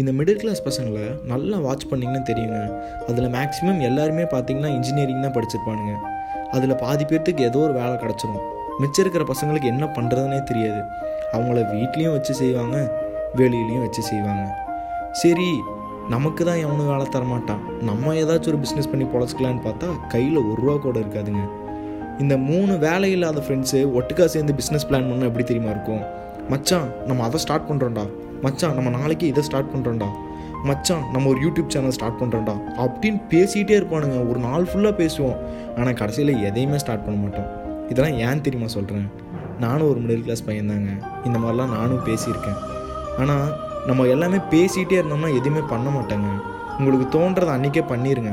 இந்த middle class பசங்களை நல்லா வாட்ச் பண்ணிங்கன்னா தெரியுங்க. அதில் மேக்ஸிமம் எல்லாருமே பார்த்தீங்கன்னா இன்ஜினியரிங் தான் படிச்சிருப்பானுங்க. அதில் பாதி பேர்த்துக்கு ஏதோ ஒரு வேலை கிடச்சிரும். மிச்சம் இருக்கிற பசங்களுக்கு என்ன பண்ணுறதுனே தெரியாது. அவங்கள வீட்லேயும் வச்சு செய்வாங்க வெளியிலையும் வச்சு செய்வாங்க. சரி நமக்கு தான் எவனும் வேலை தரமாட்டான். நம்ம ஏதாச்சும் ஒரு பிஸ்னஸ் பண்ணி பொழைச்சிக்கலான்னு பார்த்தா கையில் ஒரு ரூபா கூட இருக்காதுங்க. இந்த மூணு வேலை இல்லாத ஃப்ரெண்ட்ஸு ஒட்டுக்கா சேர்ந்து பிஸ்னஸ் பிளான் பண்ணால் எப்படி தெரியுமா இருக்கும்? மச்சான் நம்ம அதை ஸ்டார்ட் பண்ணுறோம்டா மச்சான் நம்ம நாளைக்கு இதை ஸ்டார்ட் பண்ணுறோம்டா மச்சான் நம்ம ஒரு யூடியூப் சேனல் ஸ்டார்ட் பண்ணுறோம்டா அப்படின்னு பேசிகிட்டே இருப்பானுங்க. ஒரு நாள் ஃபுல்லாக பேசுவோம். ஆனால் கடைசியில் எதையுமே ஸ்டார்ட் பண்ண மாட்டோம். இதெல்லாம் ஏன் தெரியுமா சொல்கிறேன் நானும் ஒரு மிடில் கிளாஸ் பையன்தாங்க. இந்த மாதிரிலாம் நானும் பேசியிருக்கேன். ஆனால் நம்ம எல்லாமே பேசிகிட்டே இருந்தோம்னா எதுவுமே பண்ண மாட்டாங்க. உங்களுக்கு தோன்றதை அன்றைக்கே பண்ணிடுங்க